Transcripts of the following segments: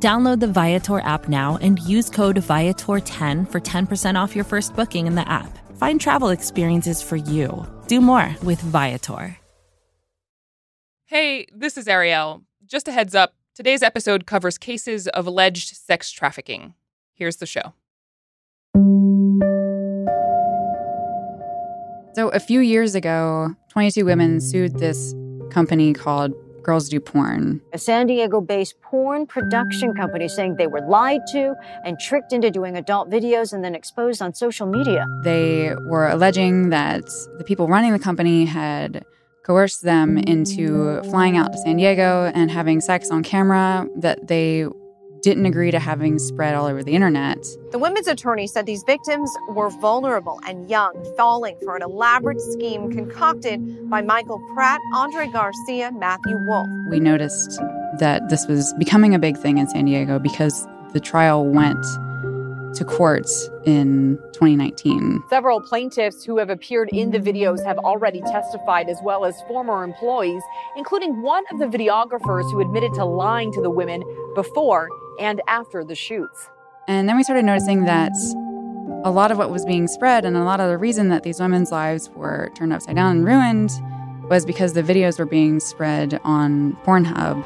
Download the Viator app now and use code Viator10 for 10% off your first booking in the app. Find travel experiences for you. Do more with Viator. Hey, this is Arielle. Just a heads up today's episode covers cases of alleged sex trafficking. Here's the show. So, a few years ago, 22 women sued this company called Girls Do Porn. A San Diego based porn production company saying they were lied to and tricked into doing adult videos and then exposed on social media. They were alleging that the people running the company had coerced them into flying out to San Diego and having sex on camera that they didn't agree to having spread all over the internet. The women's attorney said these victims were vulnerable and young, falling for an elaborate scheme concocted by Michael Pratt, Andre Garcia, Matthew Wolfe. We noticed that this was becoming a big thing in San Diego because the trial went to courts in 2019. Several plaintiffs who have appeared in the videos have already testified, as well as former employees, including one of the videographers who admitted to lying to the women before and after the shoots. And then we started noticing that a lot of what was being spread and a lot of the reason that these women's lives were turned upside down and ruined was because the videos were being spread on Pornhub.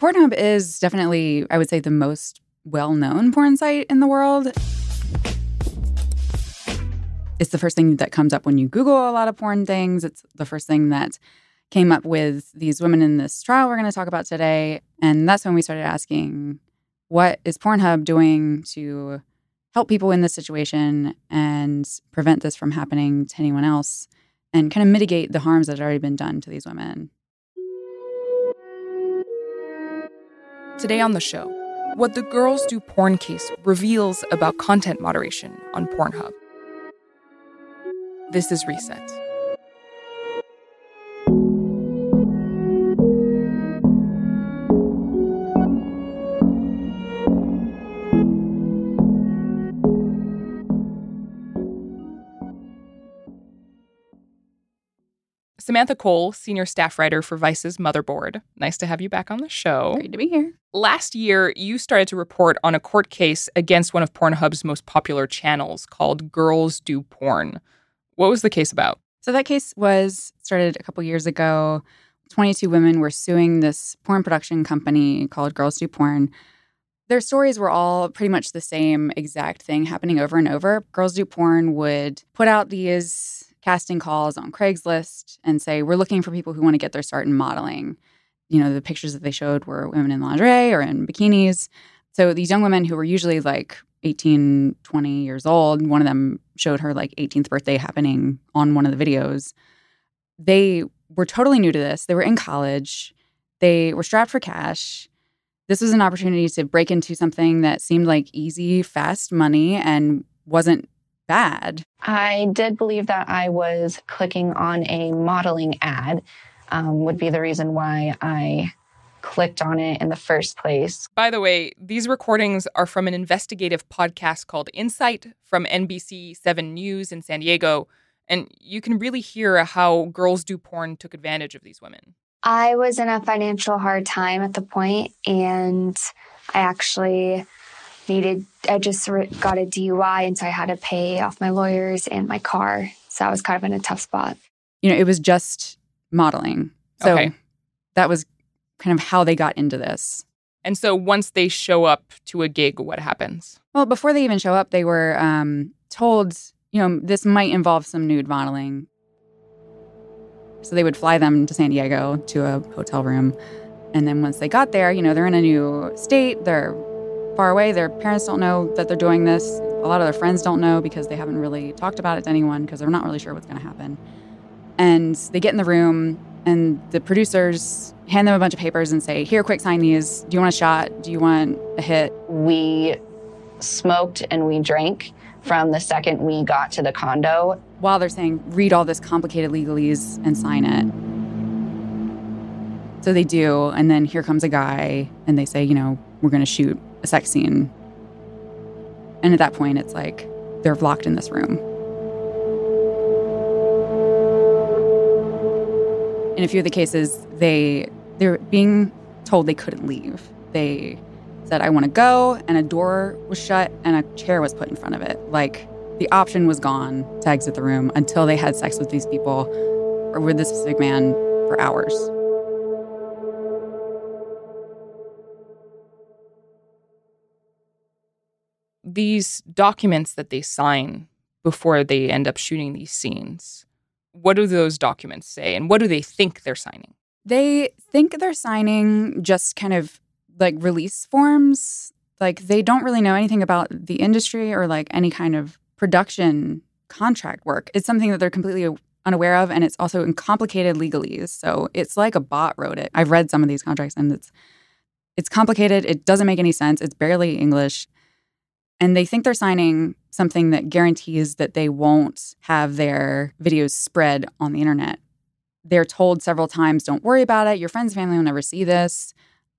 Pornhub is definitely, I would say, the most well known porn site in the world. It's the first thing that comes up when you Google a lot of porn things. It's the first thing that came up with these women in this trial we're going to talk about today. And that's when we started asking what is Pornhub doing to help people in this situation and prevent this from happening to anyone else and kind of mitigate the harms that had already been done to these women? Today on the show, what the Girls Do Porn case reveals about content moderation on Pornhub. This is Reset. Samantha Cole, senior staff writer for Vice's Motherboard. Nice to have you back on the show. Great to be here. Last year, you started to report on a court case against one of Pornhub's most popular channels called Girls Do Porn. What was the case about? So that case was started a couple years ago. 22 women were suing this porn production company called Girls Do Porn. Their stories were all pretty much the same exact thing happening over and over. Girls Do Porn would put out these casting calls on Craigslist and say, We're looking for people who want to get their start in modeling. You know, the pictures that they showed were women in lingerie or in bikinis. So these young women who were usually like 18, 20 years old, one of them showed her like 18th birthday happening on one of the videos. They were totally new to this. They were in college. They were strapped for cash. This was an opportunity to break into something that seemed like easy, fast money and wasn't bad. I did believe that I was clicking on a modeling ad, um, would be the reason why I clicked on it in the first place. By the way, these recordings are from an investigative podcast called Insight from NBC 7 News in San Diego. And you can really hear how Girls Do Porn took advantage of these women. I was in a financial hard time at the point, and I actually needed, I just got a DUI, and so I had to pay off my lawyers and my car. So I was kind of in a tough spot. You know, it was just modeling. So Okay. that was kind of how they got into this. And so once they show up to a gig, what happens? Well, before they even show up, they were um, told, you know, this might involve some nude modeling. So they would fly them to San Diego to a hotel room. And then once they got there, you know, they're in a new state, they're far away, their parents don't know that they're doing this. A lot of their friends don't know because they haven't really talked about it to anyone because they're not really sure what's going to happen. And they get in the room, And the producers hand them a bunch of papers and say, Here, quick, sign these. Do you want a shot? Do you want a hit? We smoked and we drank from the second we got to the condo. While they're saying, Read all this complicated legalese and sign it. So they do. And then here comes a guy and they say, You know, we're going to shoot a sex scene. And at that point, it's like they're locked in this room. In a few of the cases, they they're being told they couldn't leave. They said, "I want to go," and a door was shut and a chair was put in front of it. Like the option was gone to exit the room until they had sex with these people or with this specific man for hours. These documents that they sign before they end up shooting these scenes, what do those documents say and what do they think they're signing? They think they're signing just kind of like release forms. Like they don't really know anything about the industry or like any kind of production contract work. It's something that they're completely unaware of and it's also in complicated legalese. So it's like a bot wrote it. I've read some of these contracts and it's it's complicated. It doesn't make any sense. It's barely English. And they think they're signing something that guarantees that they won't have their videos spread on the internet. They're told several times, don't worry about it. Your friends and family will never see this.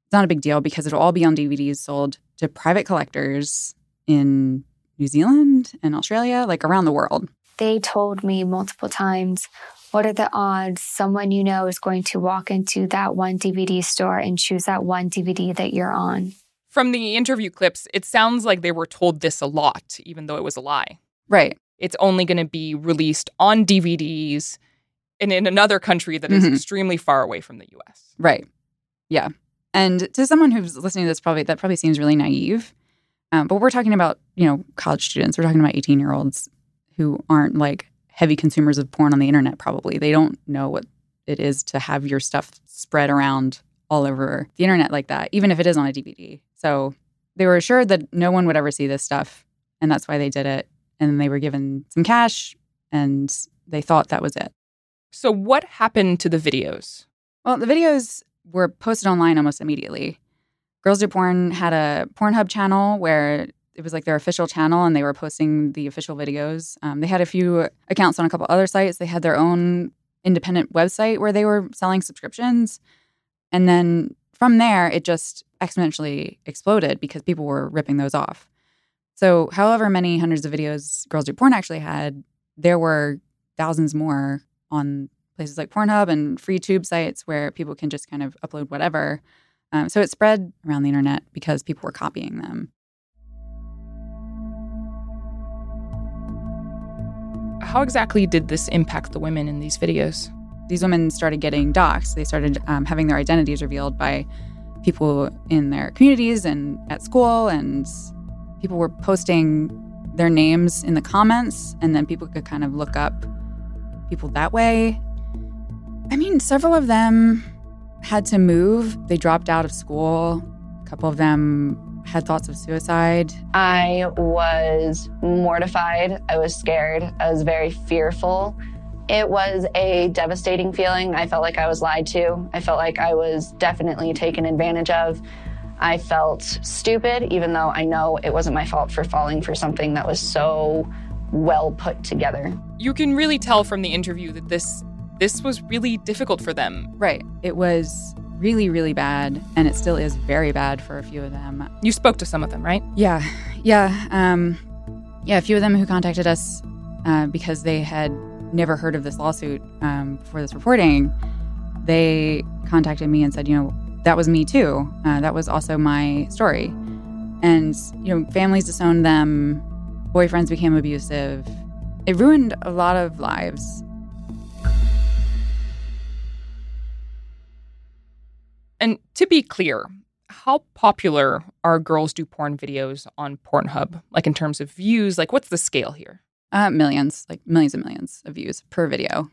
It's not a big deal because it'll all be on DVDs sold to private collectors in New Zealand and Australia, like around the world. They told me multiple times, what are the odds someone you know is going to walk into that one DVD store and choose that one DVD that you're on? From the interview clips, it sounds like they were told this a lot, even though it was a lie. Right. It's only going to be released on DVDs and in another country that is Mhm. extremely far away from the US. Right. Yeah. And to someone who's listening to this, probably that probably seems really naive. Um, but we're talking about you know college students. We're talking about eighteen year olds who aren't like heavy consumers of porn on the internet. Probably they don't know what it is to have your stuff spread around all over the internet like that, even if it is on a DVD. So they were assured that no one would ever see this stuff, and that's why they did it. And they were given some cash, and they thought that was it. So, what happened to the videos? Well, the videos were posted online almost immediately. Girls Do Porn had a Pornhub channel where it was like their official channel and they were posting the official videos. Um, they had a few accounts on a couple other sites. They had their own independent website where they were selling subscriptions. And then from there, it just exponentially exploded because people were ripping those off. So, however many hundreds of videos Girls Do Porn actually had, there were thousands more on places like Pornhub and free tube sites where people can just kind of upload whatever. Um, so it spread around the internet because people were copying them. How exactly did this impact the women in these videos? These women started getting doxxed. They started um, having their identities revealed by people in their communities and at school, and people were posting their names in the comments, and then people could kind of look up people that way. I mean, several of them had to move. They dropped out of school. A couple of them had thoughts of suicide. I was mortified. I was scared. I was very fearful. It was a devastating feeling. I felt like I was lied to. I felt like I was definitely taken advantage of. I felt stupid, even though I know it wasn't my fault for falling for something that was so well put together. You can really tell from the interview that this this was really difficult for them. Right. It was really, really bad, and it still is very bad for a few of them. You spoke to some of them, right? Yeah, yeah, um, yeah. A few of them who contacted us uh, because they had never heard of this lawsuit um, before this reporting. They contacted me and said, you know, that was me too. Uh, that was also my story. And you know, families disowned them. Boyfriends became abusive. It ruined a lot of lives. And to be clear, how popular are girls do porn videos on Pornhub? Like in terms of views, like what's the scale here? Uh, millions, like millions and millions of views per video,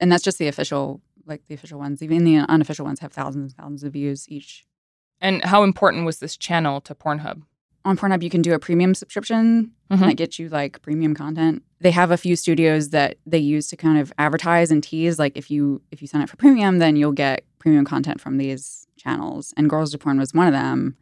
and that's just the official, like the official ones. Even the unofficial ones have thousands and thousands of views each. And how important was this channel to Pornhub? on Pornhub, you can do a premium subscription Mhm. that gets you like premium content. They have a few studios that they use to kind of advertise and tease. Like if you if you sign up for premium, then you'll get premium content from these channels. And Girls Do Porn was one of them.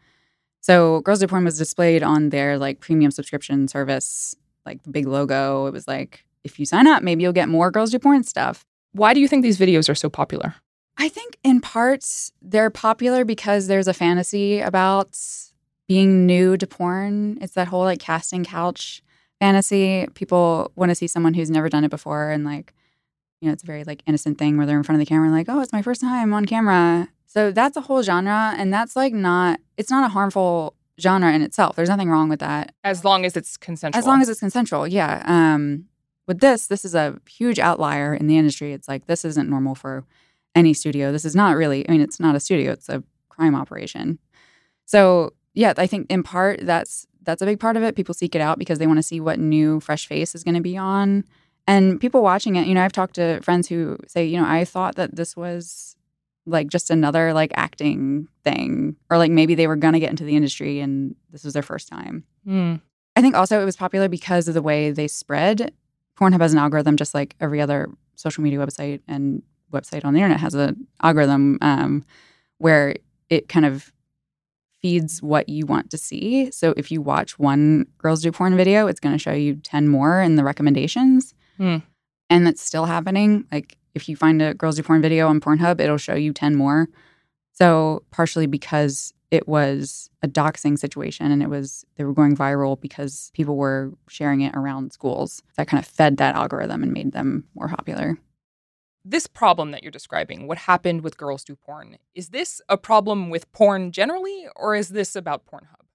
So Girls Do Porn was displayed on their like premium subscription service, like the big logo. It was like if you sign up, maybe you'll get more Girls Do Porn stuff. Why do you think these videos are so popular? I think in parts they're popular because there's a fantasy about being new to porn. It's that whole like casting couch fantasy. People want to see someone who's never done it before and like you know, it's a very like innocent thing where they're in front of the camera and like, "Oh, it's my first time on camera." So that's a whole genre and that's like not it's not a harmful genre in itself. There's nothing wrong with that. As long as it's consensual. As long as it's consensual, yeah. Um, with this, this is a huge outlier in the industry. It's like this isn't normal for any studio. This is not really. I mean, it's not a studio. It's a crime operation. So yeah, I think in part that's that's a big part of it. People seek it out because they want to see what new, fresh face is going to be on. And people watching it, you know, I've talked to friends who say, you know, I thought that this was like just another like acting thing, or like maybe they were going to get into the industry and this was their first time. Hmm. I think also it was popular because of the way they spread. Pornhub has an algorithm just like every other social media website and website on the internet has an algorithm um, where it kind of feeds what you want to see. So if you watch one girls do porn video, it's going to show you 10 more in the recommendations. Hmm. And that's still happening. Like if you find a girls do porn video on Pornhub, it'll show you 10 more. So partially because it was a doxing situation and it was they were going viral because people were sharing it around schools. That kind of fed that algorithm and made them more popular. This problem that you're describing, what happened with girls do porn, is this a problem with porn generally, or is this about Pornhub?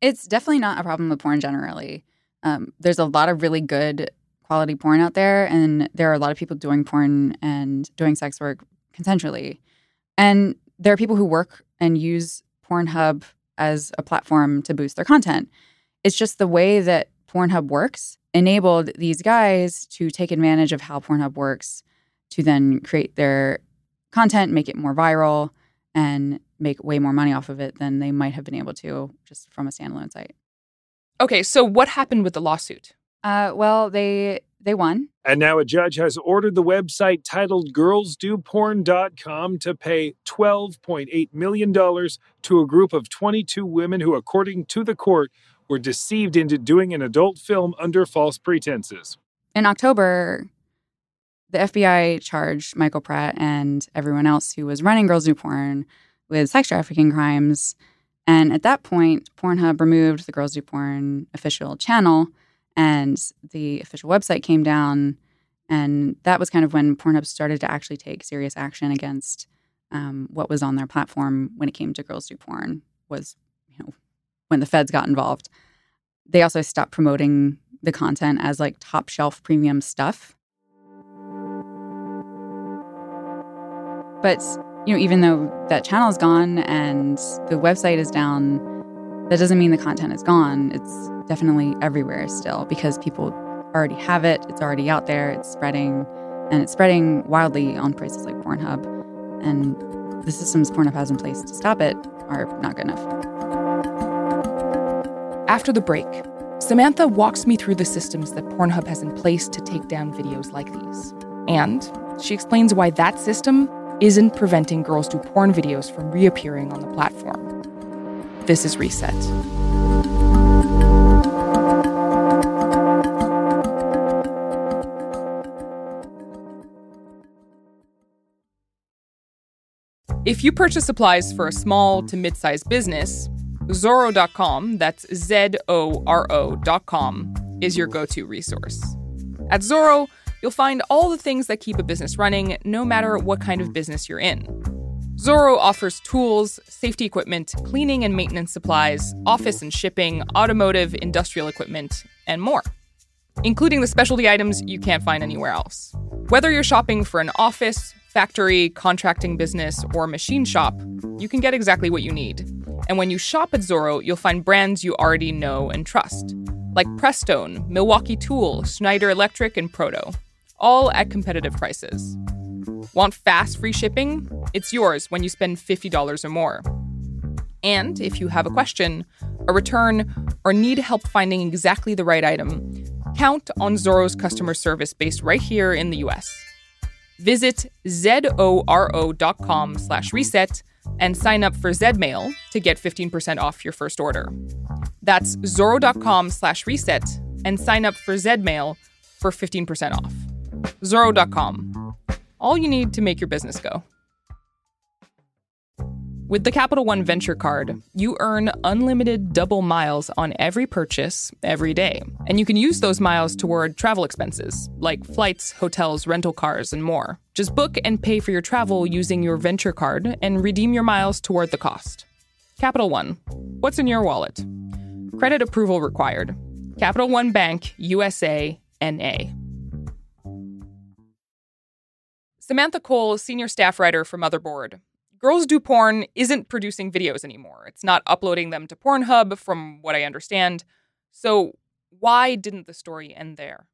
It's definitely not a problem with porn generally. Um, there's a lot of really good quality porn out there, and there are a lot of people doing porn and doing sex work consensually. And there are people who work and use Pornhub as a platform to boost their content. It's just the way that Pornhub works enabled these guys to take advantage of how Pornhub works to then create their content, make it more viral, and make way more money off of it than they might have been able to just from a standalone site. Okay, so what happened with the lawsuit? Uh, well, they they won. And now a judge has ordered the website titled girlsdoporn.com to pay $12.8 million to a group of 22 women who, according to the court, were deceived into doing an adult film under false pretenses. In October, the FBI charged Michael Pratt and everyone else who was running Girls Do Porn with sex trafficking crimes. And at that point, Pornhub removed the Girls Do Porn official channel and the official website came down. And that was kind of when Pornhub started to actually take serious action against um, what was on their platform when it came to Girls Do Porn. Was you know when the feds got involved. They also stopped promoting the content as like top shelf premium stuff. But you know, even though that channel is gone and the website is down, that doesn't mean the content is gone. It's definitely everywhere still because people already have it. It's already out there. It's spreading, and it's spreading wildly on places like Pornhub. And the systems Pornhub has in place to stop it are not good enough. After the break, Samantha walks me through the systems that Pornhub has in place to take down videos like these. And she explains why that system isn't preventing girls do porn videos from reappearing on the platform. This is Reset. If you purchase supplies for a small to mid sized business, Zoro.com, that's Z O R O.com, is your go to resource. At Zoro, you'll find all the things that keep a business running, no matter what kind of business you're in. Zoro offers tools, safety equipment, cleaning and maintenance supplies, office and shipping, automotive, industrial equipment, and more, including the specialty items you can't find anywhere else. Whether you're shopping for an office, factory, contracting business, or machine shop, you can get exactly what you need. And when you shop at Zoro, you'll find brands you already know and trust, like Prestone, Milwaukee Tool, Schneider Electric, and Proto, all at competitive prices. Want fast free shipping? It's yours when you spend $50 or more. And if you have a question, a return, or need help finding exactly the right item, count on Zoro's customer service based right here in the US. Visit zoro.com slash reset and sign up for Zmail to get 15% off your first order. That's zoro.com slash reset and sign up for Zmail for 15% off. Zoro.com. All you need to make your business go. With the Capital One Venture Card, you earn unlimited double miles on every purchase every day. And you can use those miles toward travel expenses, like flights, hotels, rental cars, and more. Just book and pay for your travel using your Venture Card and redeem your miles toward the cost. Capital One, what's in your wallet? Credit approval required. Capital One Bank, USA, NA. Samantha Cole, senior staff writer for Motherboard, Girls Do Porn isn't producing videos anymore. It's not uploading them to Pornhub, from what I understand. So, why didn't the story end there?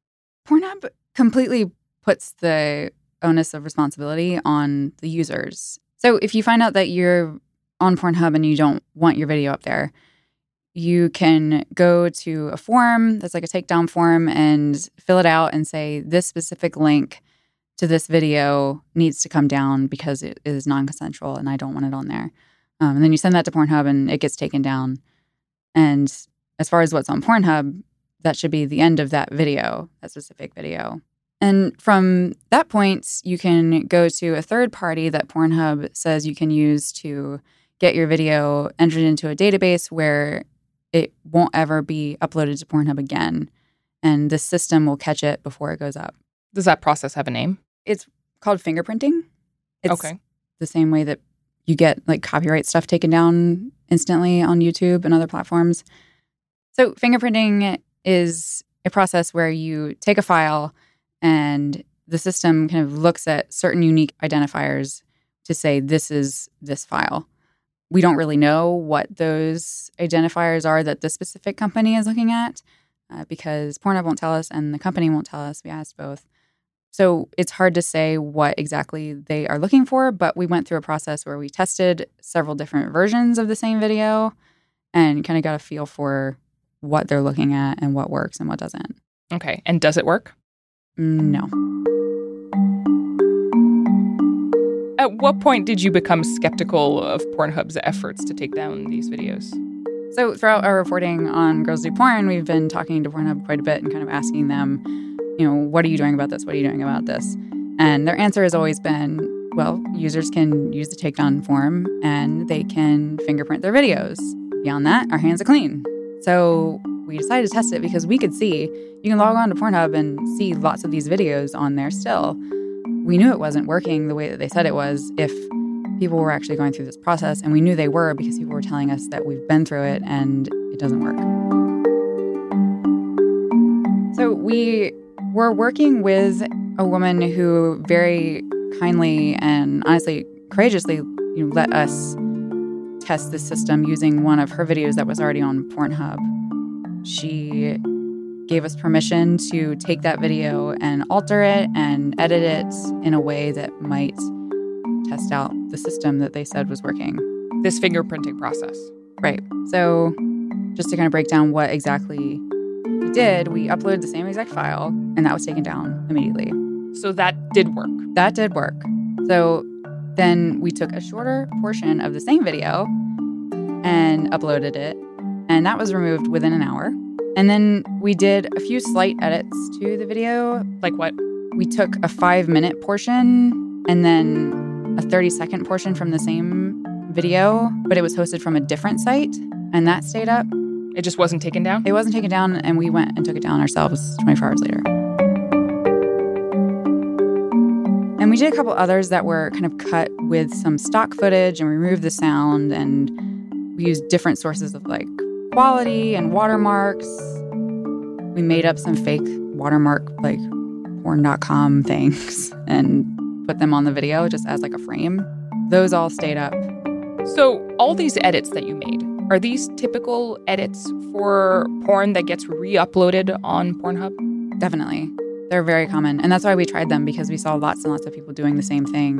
Pornhub completely puts the onus of responsibility on the users. So, if you find out that you're on Pornhub and you don't want your video up there, you can go to a form that's like a takedown form and fill it out and say, This specific link to this video needs to come down because it is non-consensual and I don't want it on there. Um, and then you send that to Pornhub and it gets taken down. And as far as what's on Pornhub, that should be the end of that video, that specific video. And from that point, you can go to a third party that Pornhub says you can use to get your video entered into a database where it won't ever be uploaded to Pornhub again. And the system will catch it before it goes up. Does that process have a name? It's called fingerprinting. It's okay. the same way that you get like copyright stuff taken down instantly on YouTube and other platforms. So, fingerprinting is a process where you take a file and the system kind of looks at certain unique identifiers to say this is this file. We don't really know what those identifiers are that the specific company is looking at uh, because Pornhub won't tell us and the company won't tell us. We asked both. So it's hard to say what exactly they are looking for, but we went through a process where we tested several different versions of the same video and kind of got a feel for what they're looking at and what works and what doesn't. Okay. And does it work? No. At what point did you become skeptical of Pornhub's efforts to take down these videos? So, throughout our reporting on Girls Do Porn, we've been talking to Pornhub quite a bit and kind of asking them you know, what are you doing about this? What are you doing about this? And their answer has always been, well, users can use the takedown form and they can fingerprint their videos. Beyond that, our hands are clean. So we decided to test it because we could see you can log on to Pornhub and see lots of these videos on there still. We knew it wasn't working the way that they said it was if people were actually going through this process, and we knew they were because people were telling us that we've been through it and it doesn't work. So we we're working with a woman who very kindly and honestly courageously you know, let us test the system using one of her videos that was already on Pornhub. She gave us permission to take that video and alter it and edit it in a way that might test out the system that they said was working. This fingerprinting process. Right. So, just to kind of break down what exactly did, we uploaded the same exact file, and that was taken down immediately. So that did work. That did work. So then we took a shorter portion of the same video and uploaded it, and that was removed within an hour. And then we did a few slight edits to the video. Like what? We took a five minute portion and then a 30 second portion from the same video, but it was hosted from a different site, and that stayed up. It just wasn't taken down? It wasn't taken down, and we went and took it down ourselves 24 hours later. And we did a couple others that were kind of cut with some stock footage and removed the sound, and we used different sources of like quality and watermarks. We made up some fake watermark, like porn.com things, and put them on the video just as like a frame. Those all stayed up. So, all these edits that you made, are these typical edits for porn that gets re uploaded on Pornhub? Definitely. They're very common. And that's why we tried them because we saw lots and lots of people doing the same thing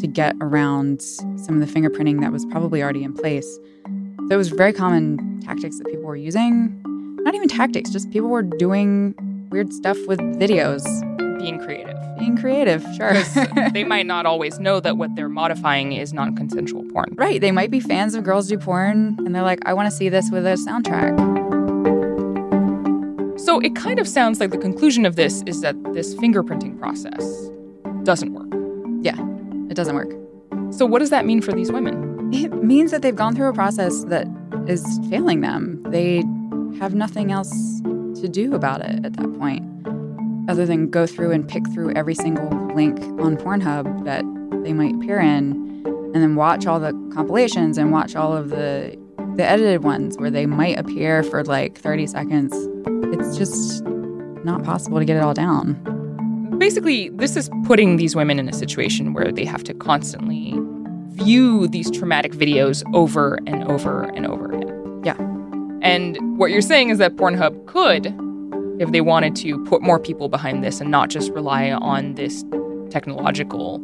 to get around some of the fingerprinting that was probably already in place. So it was very common tactics that people were using. Not even tactics, just people were doing weird stuff with videos. Being creative. Being creative, sure. they might not always know that what they're modifying is non consensual porn. Right. They might be fans of girls do porn and they're like, I want to see this with a soundtrack. So it kind of sounds like the conclusion of this is that this fingerprinting process doesn't work. Yeah, it doesn't work. So, what does that mean for these women? It means that they've gone through a process that is failing them. They have nothing else to do about it at that point, other than go through and pick through every single link on Pornhub that they might appear in, and then watch all the compilations and watch all of the the edited ones where they might appear for like 30 seconds. It's just not possible to get it all down. Basically, this is putting these women in a situation where they have to constantly view these traumatic videos over and over and over again. Yeah. And what you're saying is that Pornhub could, if they wanted to, put more people behind this and not just rely on this technological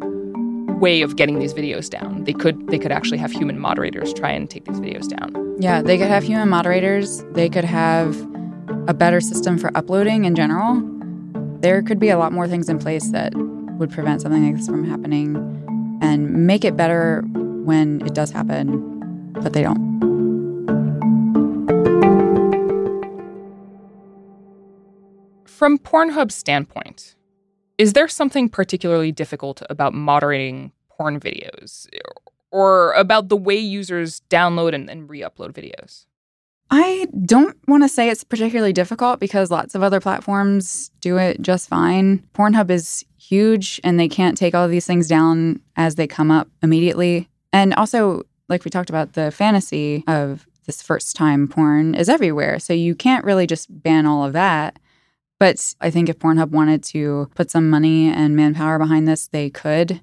way of getting these videos down. They could they could actually have human moderators try and take these videos down. Yeah, they could have human moderators. They could have a better system for uploading in general. There could be a lot more things in place that would prevent something like this from happening and make it better when it does happen, but they don't. From Pornhub's standpoint, is there something particularly difficult about moderating porn videos or about the way users download and, and re upload videos? I don't want to say it's particularly difficult because lots of other platforms do it just fine. Pornhub is huge and they can't take all these things down as they come up immediately. And also, like we talked about, the fantasy of this first time porn is everywhere. So you can't really just ban all of that. But I think if Pornhub wanted to put some money and manpower behind this, they could.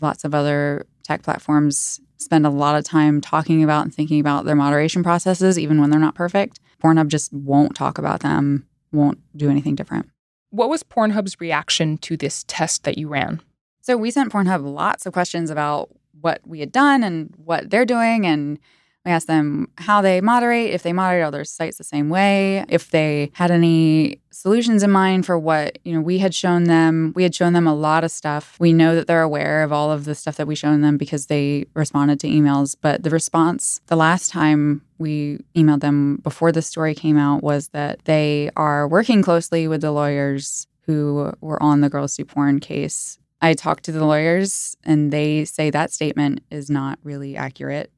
Lots of other tech platforms spend a lot of time talking about and thinking about their moderation processes, even when they're not perfect. Pornhub just won't talk about them, won't do anything different. What was Pornhub's reaction to this test that you ran? So we sent Pornhub lots of questions about what we had done and what they're doing and we asked them how they moderate, if they moderate all their sites the same way, if they had any solutions in mind for what, you know, we had shown them. We had shown them a lot of stuff. We know that they're aware of all of the stuff that we shown them because they responded to emails, but the response the last time we emailed them before the story came out was that they are working closely with the lawyers who were on the girls do porn case. I talked to the lawyers and they say that statement is not really accurate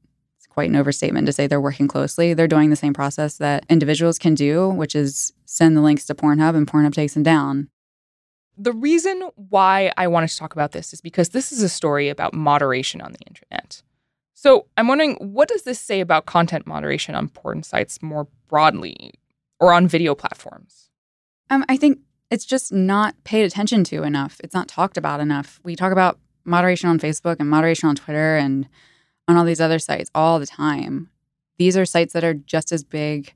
quite an overstatement to say they're working closely. They're doing the same process that individuals can do, which is send the links to Pornhub and Pornhub takes them down. The reason why I wanted to talk about this is because this is a story about moderation on the internet. So I'm wondering, what does this say about content moderation on porn sites more broadly or on video platforms? Um, I think it's just not paid attention to enough. It's not talked about enough. We talk about moderation on Facebook and moderation on Twitter and on all these other sites all the time. These are sites that are just as big,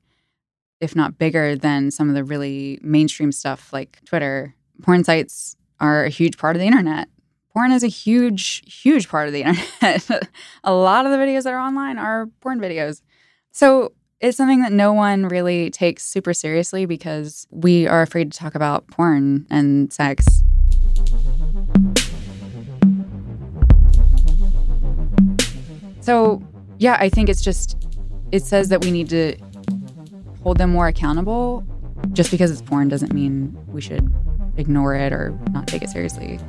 if not bigger, than some of the really mainstream stuff like Twitter. Porn sites are a huge part of the internet. Porn is a huge, huge part of the internet. a lot of the videos that are online are porn videos. So it's something that no one really takes super seriously because we are afraid to talk about porn and sex. So, yeah, I think it's just, it says that we need to hold them more accountable. Just because it's porn doesn't mean we should ignore it or not take it seriously.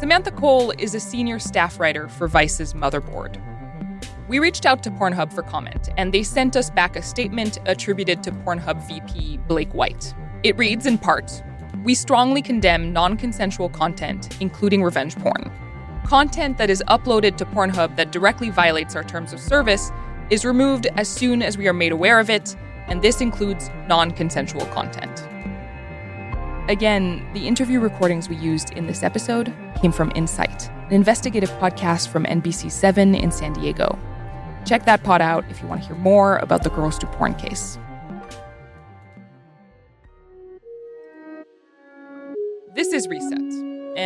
Samantha Cole is a senior staff writer for Vice's Motherboard. We reached out to Pornhub for comment, and they sent us back a statement attributed to Pornhub VP Blake White. It reads in part we strongly condemn non consensual content, including revenge porn. Content that is uploaded to Pornhub that directly violates our terms of service is removed as soon as we are made aware of it, and this includes non consensual content. Again, the interview recordings we used in this episode came from Insight, an investigative podcast from NBC7 in San Diego. Check that pod out if you want to hear more about the Girls Do Porn case.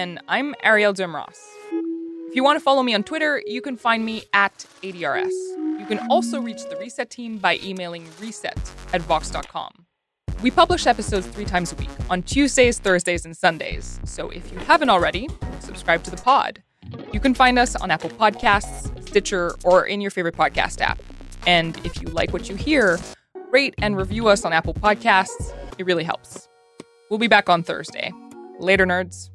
And I'm Arielle Duhaime-Ross. If you want to follow me on Twitter, you can find me at ADRS. You can also reach the Reset team by emailing reset at vox.com. We publish episodes three times a week on Tuesdays, Thursdays, and Sundays. So if you haven't already, subscribe to the pod. You can find us on Apple Podcasts, Stitcher, or in your favorite podcast app. And if you like what you hear, rate and review us on Apple Podcasts. It really helps. We'll be back on Thursday. Later, nerds.